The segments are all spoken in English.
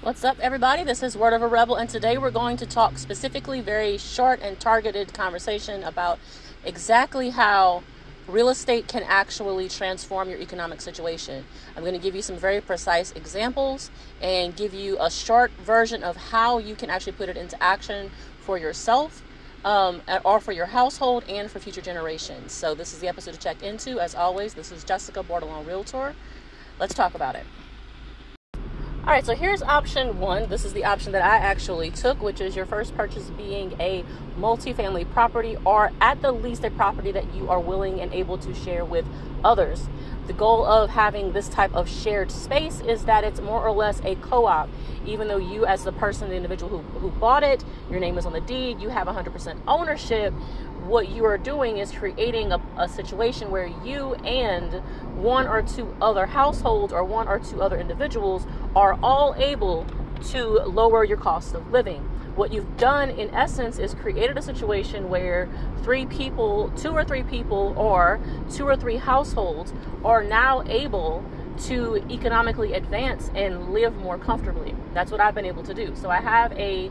What's up, everybody? This is Word of a Rebel, and today we're going to talk specifically, very short and targeted conversation about exactly how real estate can actually transform your economic situation. I'm going to give you some very precise examples and give you a short version of how you can actually put it into action for yourself. Um, or for your household and for future generations. So, this is the episode to check into. As always, this is Jessica Bordelon Realtor. Let's talk about it. All right, so here's option one. This is the option that I actually took, which is your first purchase being a multifamily property or at the least a property that you are willing and able to share with others. The goal of having this type of shared space is that it's more or less a co op. Even though you, as the person, the individual who, who bought it, your name is on the deed, you have 100% ownership, what you are doing is creating a, a, situation where you and one or two other households or one or two other individuals are all able to lower your cost of living. What you've done in essence is created a situation where three people, two or three people, or two or three households are now able to economically advance and live more comfortably. That's what I've been able to do. So I have a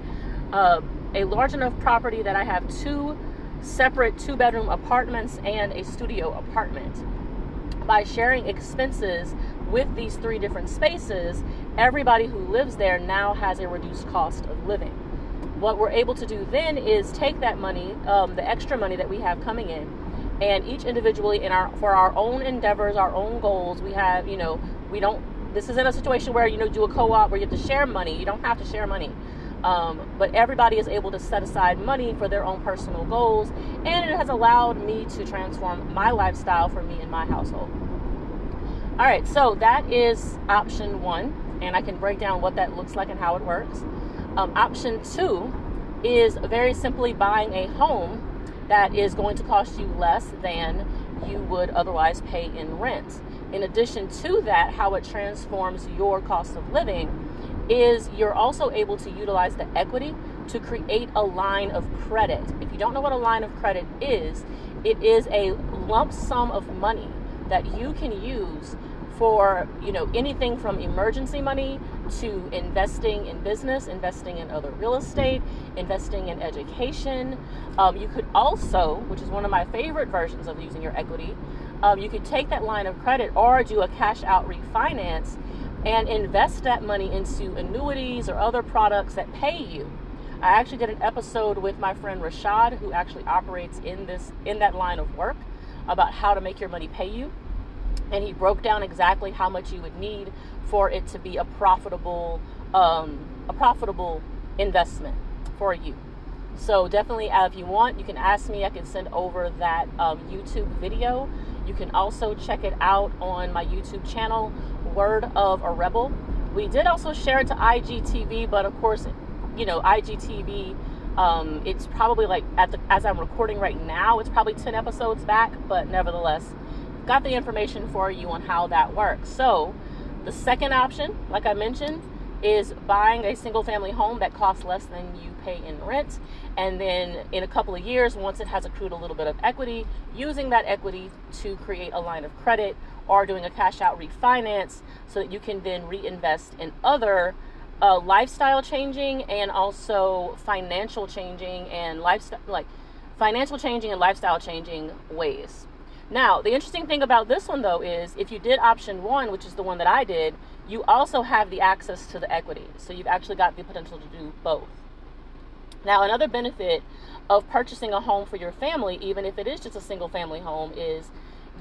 uh, a large enough property that I have two separate two bedroom apartments and a studio apartment. By sharing expenses with these three different spaces, everybody who lives there now has a reduced cost of living. What we're able to do then is take that money, um, the extra money that we have coming in, and each individually in our for our own endeavors, our own goals, we have, you know, we don't. This isn't a situation where you know do a co-op where you have to share money. You don't have to share money um, but everybody is able to set aside money for their own personal goals, and it has allowed me to transform my lifestyle for me and my household. All right, so that is option one, and I can break down what that looks like and how it works. Um, option two is very simply buying a home that is going to cost you less than you would otherwise pay in rent. In addition to that, how it transforms your cost of living is you're also able to utilize the equity to create a line of credit. If you don't know what a line of credit is, it is a lump sum of money that you can use for you know anything from emergency money to investing in business investing in other real estate investing in education um, you could also which is one of my favorite versions of using your equity um, you could take that line of credit or do a cash out refinance and invest that money into annuities or other products that pay you. I actually did an episode with my friend Rashad, who actually operates in this in that line of work, about how to make your money pay you, and he broke down exactly how much you would need for it to be a profitable um, a profitable investment for you. So definitely, if you want, you can ask me. I can send over that um, YouTube video. You can also check it out on my YouTube channel, Word of a Rebel. We did also share it to IGTV, but of course, you know, IGTV. Um, it's probably like at the as I'm recording right now, it's probably 10 episodes back, but nevertheless, got the information for you on how that works. So, the second option, like I mentioned, is buying a single family home that costs less than you pay in rent. And then in a couple of years, once it has accrued a little bit of equity, using that equity to create a line of credit or doing a cash out refinance so that you can then reinvest in other uh, lifestyle changing and also financial changing and lifestyle like financial changing and lifestyle changing ways. Now, the interesting thing about this one though is if you did option one, which is the one that I did, you also have the access to the equity. So you've actually got the potential to do both. Now, another benefit of purchasing a home for your family, even if it is just a single family home, is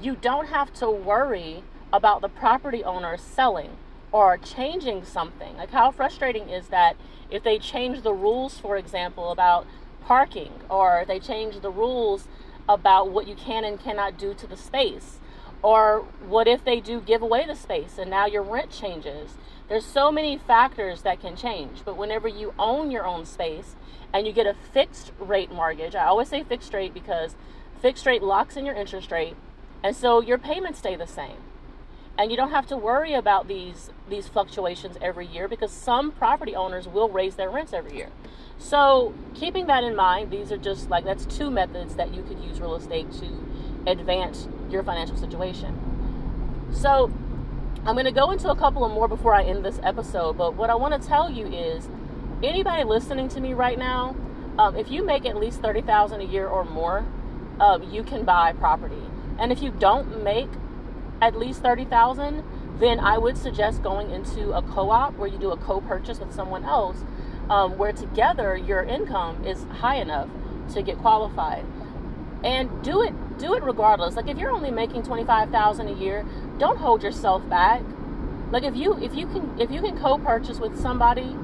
you don't have to worry about the property owner selling or changing something. Like, how frustrating is that if they change the rules, for example, about parking, or they change the rules about what you can and cannot do to the space? Or what if they do give away the space and now your rent changes? There's so many factors that can change. But whenever you own your own space and you get a fixed rate mortgage, I always say fixed rate because fixed rate locks in your interest rate and so your payments stay the same. And you don't have to worry about these these fluctuations every year because some property owners will raise their rents every year. So, keeping that in mind, these are just like that's two methods that you could use real estate to advance your financial situation. So, I'm going to go into a couple of more before I end this episode, but what I want to tell you is anybody listening to me right now, um, if you make at least 30000 a year or more, um, you can buy property. And if you don't make at least 30000 then I would suggest going into a co op where you do a co purchase with someone else, um, where together your income is high enough to get qualified. And do it do it regardless. Like if you're only making 25,000 a year, don't hold yourself back. Like if you if you can if you can co-purchase with somebody,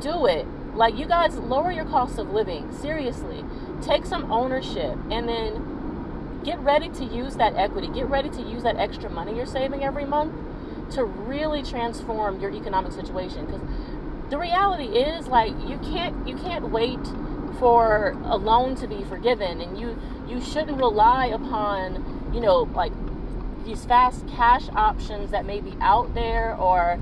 do it. Like you guys lower your cost of living. Seriously. Take some ownership and then get ready to use that equity. Get ready to use that extra money you're saving every month to really transform your economic situation cuz the reality is like you can't you can't wait for a loan to be forgiven and you you shouldn't rely upon you know like these fast cash options that may be out there or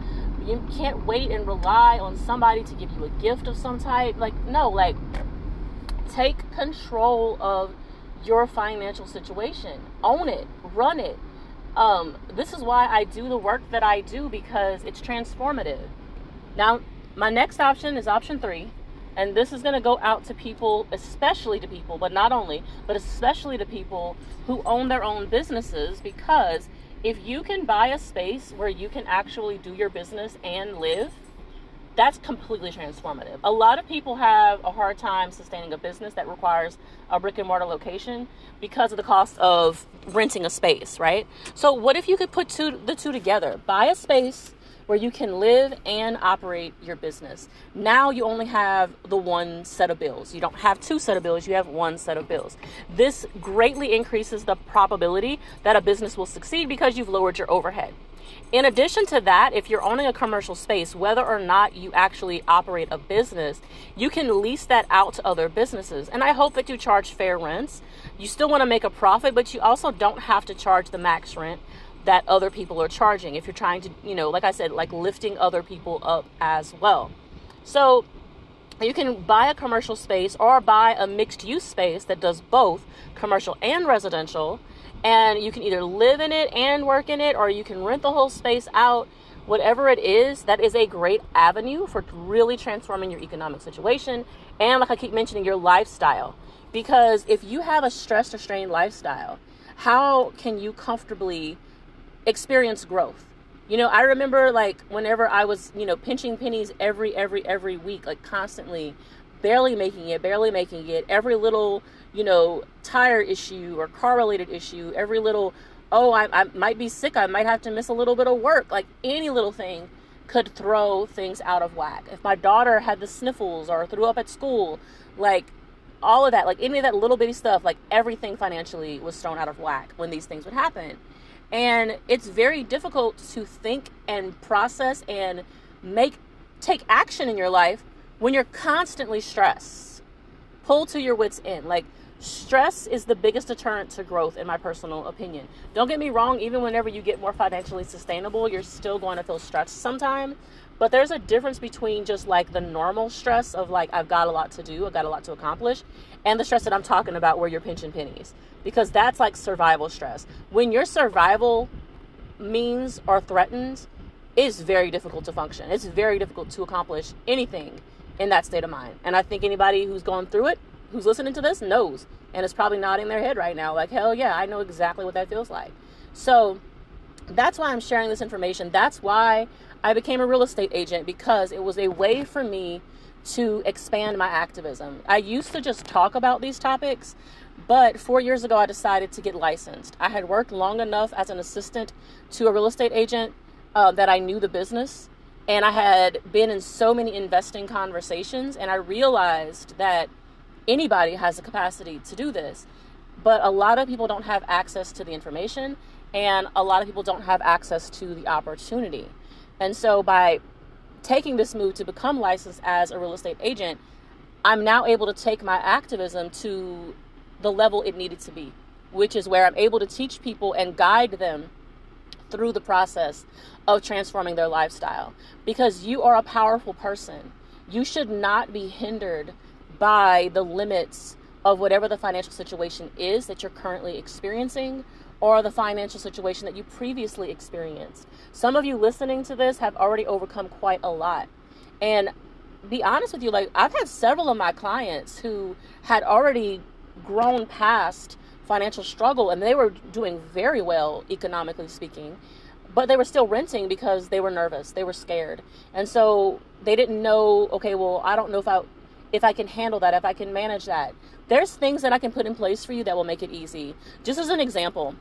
you can't wait and rely on somebody to give you a gift of some type. Like no like take control of your financial situation. Own it. Run it. Um, this is why i do the work that i do because it's transformative. Now my next option is option three and this is going to go out to people, especially to people, but not only, but especially to people who own their own businesses because if you can buy a space where you can actually do your business and live, that's completely transformative. A lot of people have a hard time sustaining a business that requires a brick and mortar location because of the cost of renting a space, right? So what if you could put two the two together? Buy a space where you can live and operate your business. Now you only have the one set of bills. You don't have two set of bills, you have one set of bills. This greatly increases the probability that a business will succeed because you've lowered your overhead. In addition to that, if you're owning a commercial space, whether or not you actually operate a business, you can lease that out to other businesses. And I hope that you charge fair rents. You still want to make a profit, but you also don't have to charge the max rent that other people are charging if you're trying to you know like i said like lifting other people up as well. So you can buy a commercial space or buy a mixed use space that does both commercial and residential and you can either live in it and work in it or you can rent the whole space out. Whatever it is that is a great avenue for really transforming your economic situation and like i keep mentioning your lifestyle. Because if you have a stressed or strained lifestyle how can you comfortably experience growth. You know, I remember like whenever I was, you know, pinching pennies every every every week, like constantly barely making it, barely making it, every little, you know, tire issue or car related issue, every little oh, I, I might be sick, I might have to miss a little bit of work, like any little thing could throw things out of whack. If my daughter had the sniffles or threw up at school, like all of that, like any of that little bitty stuff, like everything financially was thrown out of whack when these things would happen. And it's very difficult to think and process and make take action in your life when you're constantly stressed. Pull to your wits end. Like stress is the biggest deterrent to growth in my personal opinion. Don't get me wrong, even whenever you get more financially sustainable, you're still going to feel stressed sometime. But there's a difference between just like the normal stress of like I've got a lot to do, I've got a lot to accomplish, and the stress that I'm talking about where you're pinching pennies because that's like survival stress. When your survival means are threatened, it's very difficult to function. It's very difficult to accomplish anything in that state of mind. And I think anybody who's gone through it, who's listening to this, knows and is probably nodding their head right now, like, hell yeah, I know exactly what that feels like. So that's why I'm sharing this information. That's why I became a real estate agent because it was a way for me to expand my activism. I used to just talk about these topics, but four years ago, I decided to get licensed. I had worked long enough as an assistant to a real estate agent uh, that I knew the business. And I had been in so many investing conversations, and I realized that anybody has the capacity to do this. But a lot of people don't have access to the information, and a lot of people don't have access to the opportunity. And so, by taking this move to become licensed as a real estate agent, I'm now able to take my activism to the level it needed to be, which is where I'm able to teach people and guide them through the process of transforming their lifestyle. Because you are a powerful person. You should not be hindered by the limits of whatever the financial situation is that you're currently experiencing or the financial situation that you previously experienced. Some of you listening to this have already overcome quite a lot. And be honest with you, like I've had several of my clients who had already grown past financial struggle and they were doing very well economically speaking but they were still renting because they were nervous they were scared and so they didn't know okay well i don't know if i if i can handle that if i can manage that. There's things that i can put in place for you that will make it easy. Just as an example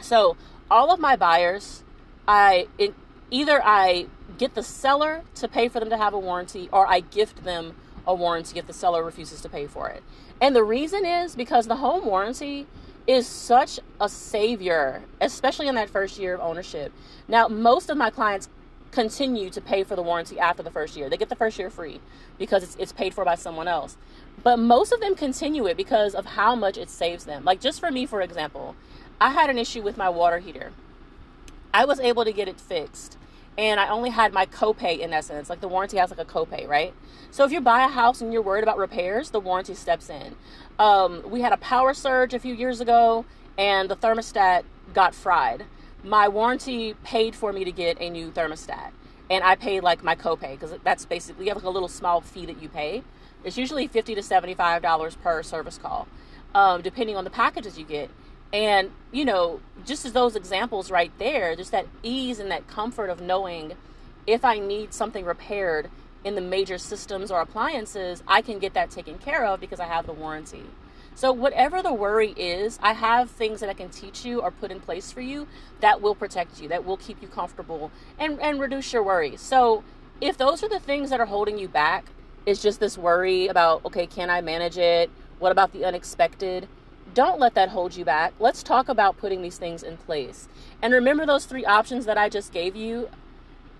so all of my buyers i it, either i get the seller to pay for them to have a warranty or i gift them a warranty if the seller refuses to pay for it. And the reason is because the home warranty is such a savior, especially in that first year of ownership. Now, most of my clients continue to pay for the warranty after the first year. They get the first year free because it's, it's paid for by someone else. But most of them continue it because of how much it saves them. Like, just for me, for example, I had an issue with my water heater. I was able to get it fixed and I only had my copay in essence. Like the warranty has like a copay, right? So if you buy a house and you're worried about repairs, the warranty steps in. Um, we had a power surge a few years ago, and the thermostat got fried. My warranty paid for me to get a new thermostat, and I paid like my copay because that's basically you have like a little small fee that you pay. It's usually fifty to seventy-five dollars per service call, um, depending on the packages you get. And, you know, just as those examples right there, just that ease and that comfort of knowing if I need something repaired in the major systems or appliances, I can get that taken care of because I have the warranty. So, whatever the worry is, I have things that I can teach you or put in place for you that will protect you, that will keep you comfortable and, and reduce your worry. So, if those are the things that are holding you back, it's just this worry about, okay, can I manage it? What about the unexpected? Don't let that hold you back. Let's talk about putting these things in place. And remember those three options that I just gave you?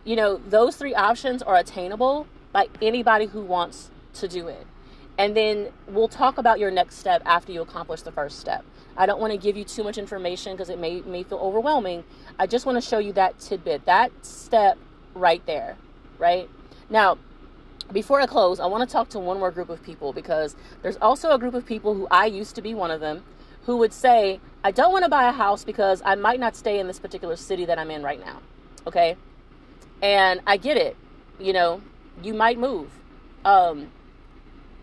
You know, those three options are attainable by anybody who wants to do it. And then we'll talk about your next step after you accomplish the first step. I don't want to give you too much information because it may, may feel overwhelming. I just want to show you that tidbit, that step right there, right? Now, before I close, I want to talk to one more group of people because there's also a group of people who I used to be one of them who would say, I don't want to buy a house because I might not stay in this particular city that I'm in right now. Okay. And I get it. You know, you might move. Um,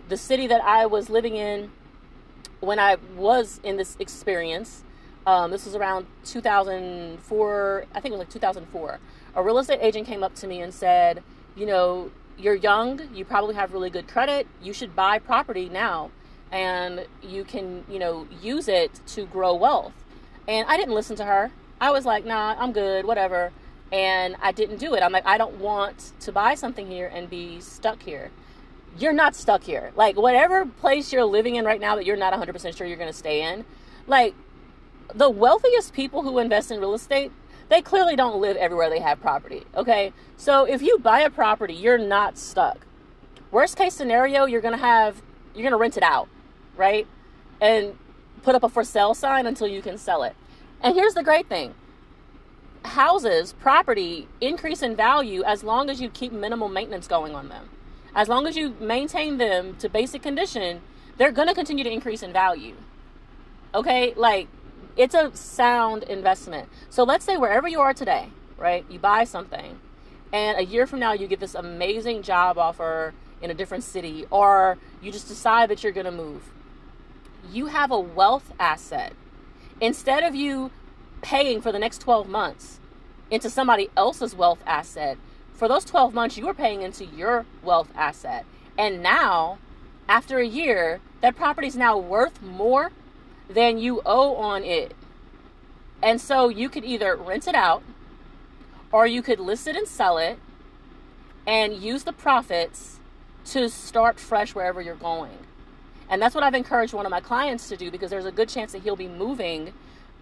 the city that I was living in when I was in this experience, um, this was around 2004, I think it was like 2004. A real estate agent came up to me and said, You know, you're young, you probably have really good credit, you should buy property now and you can, you know, use it to grow wealth. And I didn't listen to her. I was like, nah, I'm good, whatever. And I didn't do it. I'm like, I don't want to buy something here and be stuck here. You're not stuck here. Like, whatever place you're living in right now that you're not 100% sure you're going to stay in, like, the wealthiest people who invest in real estate they clearly don't live everywhere they have property. Okay. So if you buy a property, you're not stuck. Worst case scenario, you're going to have, you're going to rent it out, right? And put up a for sale sign until you can sell it. And here's the great thing houses, property increase in value as long as you keep minimal maintenance going on them. As long as you maintain them to basic condition, they're going to continue to increase in value. Okay? Like, it's a sound investment. So let's say wherever you are today, right? You buy something, and a year from now you get this amazing job offer in a different city, or you just decide that you're going to move. You have a wealth asset. Instead of you paying for the next 12 months into somebody else's wealth asset, for those 12 months you were paying into your wealth asset. And now, after a year, that property is now worth more than you owe on it. And so you could either rent it out or you could list it and sell it and use the profits to start fresh wherever you're going. And that's what I've encouraged one of my clients to do because there's a good chance that he'll be moving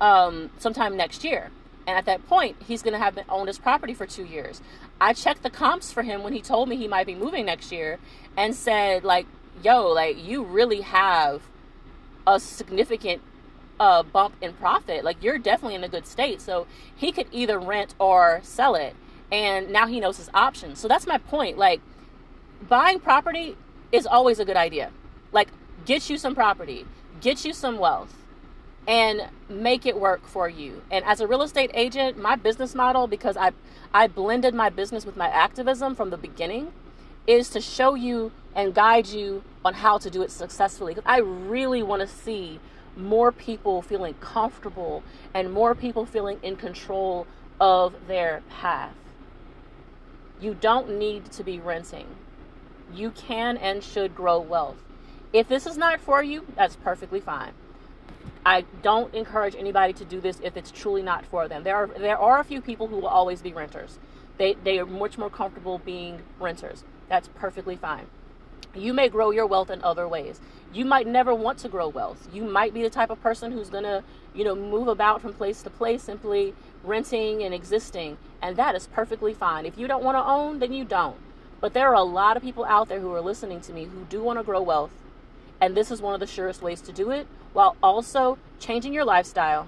um, sometime next year. And at that point, he's going to have owned his property for two years. I checked the comps for him when he told me he might be moving next year and said, like, yo, like, you really have a significant uh, bump in profit. Like you're definitely in a good state. So he could either rent or sell it. And now he knows his options. So that's my point. Like buying property is always a good idea. Like get you some property, get you some wealth. And make it work for you. And as a real estate agent, my business model, because I I blended my business with my activism from the beginning, is to show you and guide you on how to do it successfully. Because I really want to see more people feeling comfortable and more people feeling in control of their path. You don't need to be renting. You can and should grow wealth. If this is not for you, that's perfectly fine. I don't encourage anybody to do this if it's truly not for them. There are there are a few people who will always be renters. They they are much more comfortable being renters. That's perfectly fine. You may grow your wealth in other ways. You might never want to grow wealth. You might be the type of person who's going to, you know, move about from place to place simply renting and existing, and that is perfectly fine. If you don't want to own, then you don't. But there are a lot of people out there who are listening to me who do want to grow wealth, and this is one of the surest ways to do it while also changing your lifestyle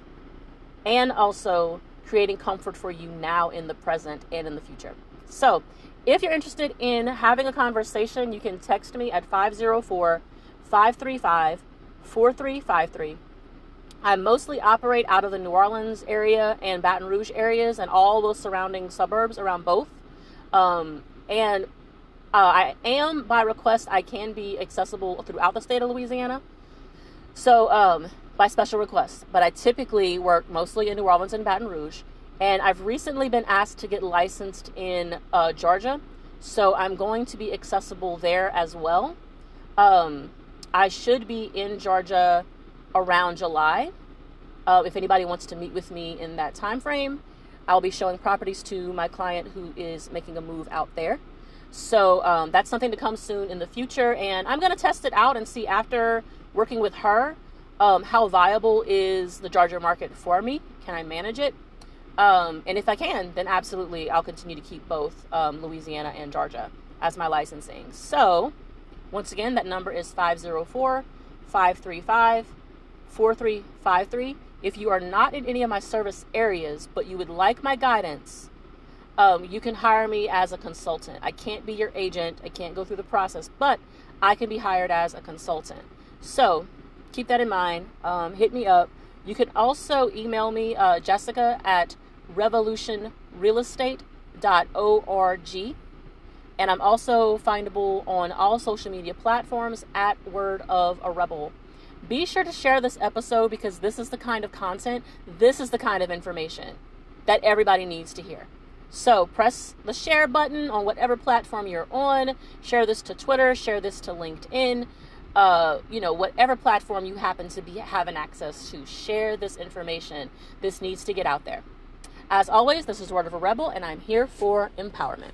and also creating comfort for you now in the present and in the future. So, if you're interested in having a conversation, you can text me at 504 535 4353. I mostly operate out of the New Orleans area and Baton Rouge areas and all those surrounding suburbs around both. Um, and uh, I am, by request, I can be accessible throughout the state of Louisiana. So, um, by special request. But I typically work mostly in New Orleans and Baton Rouge. And I've recently been asked to get licensed in uh, Georgia. So I'm going to be accessible there as well. Um, I should be in Georgia around July. Uh, if anybody wants to meet with me in that time frame, I'll be showing properties to my client who is making a move out there. So um, that's something to come soon in the future. And I'm going to test it out and see after working with her um, how viable is the Georgia market for me. Can I manage it? Um, and if I can, then absolutely I'll continue to keep both um, Louisiana and Georgia as my licensing. So, once again, that number is 504 535 4353. If you are not in any of my service areas, but you would like my guidance, um, you can hire me as a consultant. I can't be your agent, I can't go through the process, but I can be hired as a consultant. So, keep that in mind. Um, hit me up. You can also email me, uh, Jessica at revolutionrealestate.org. And I'm also findable on all social media platforms at Word of a Rebel. Be sure to share this episode because this is the kind of content, this is the kind of information that everybody needs to hear. So press the share button on whatever platform you're on. Share this to Twitter, share this to LinkedIn, uh, you know, whatever platform you happen to be having access to. Share this information. This needs to get out there. As always, this is Word of a Rebel, and I'm here for empowerment.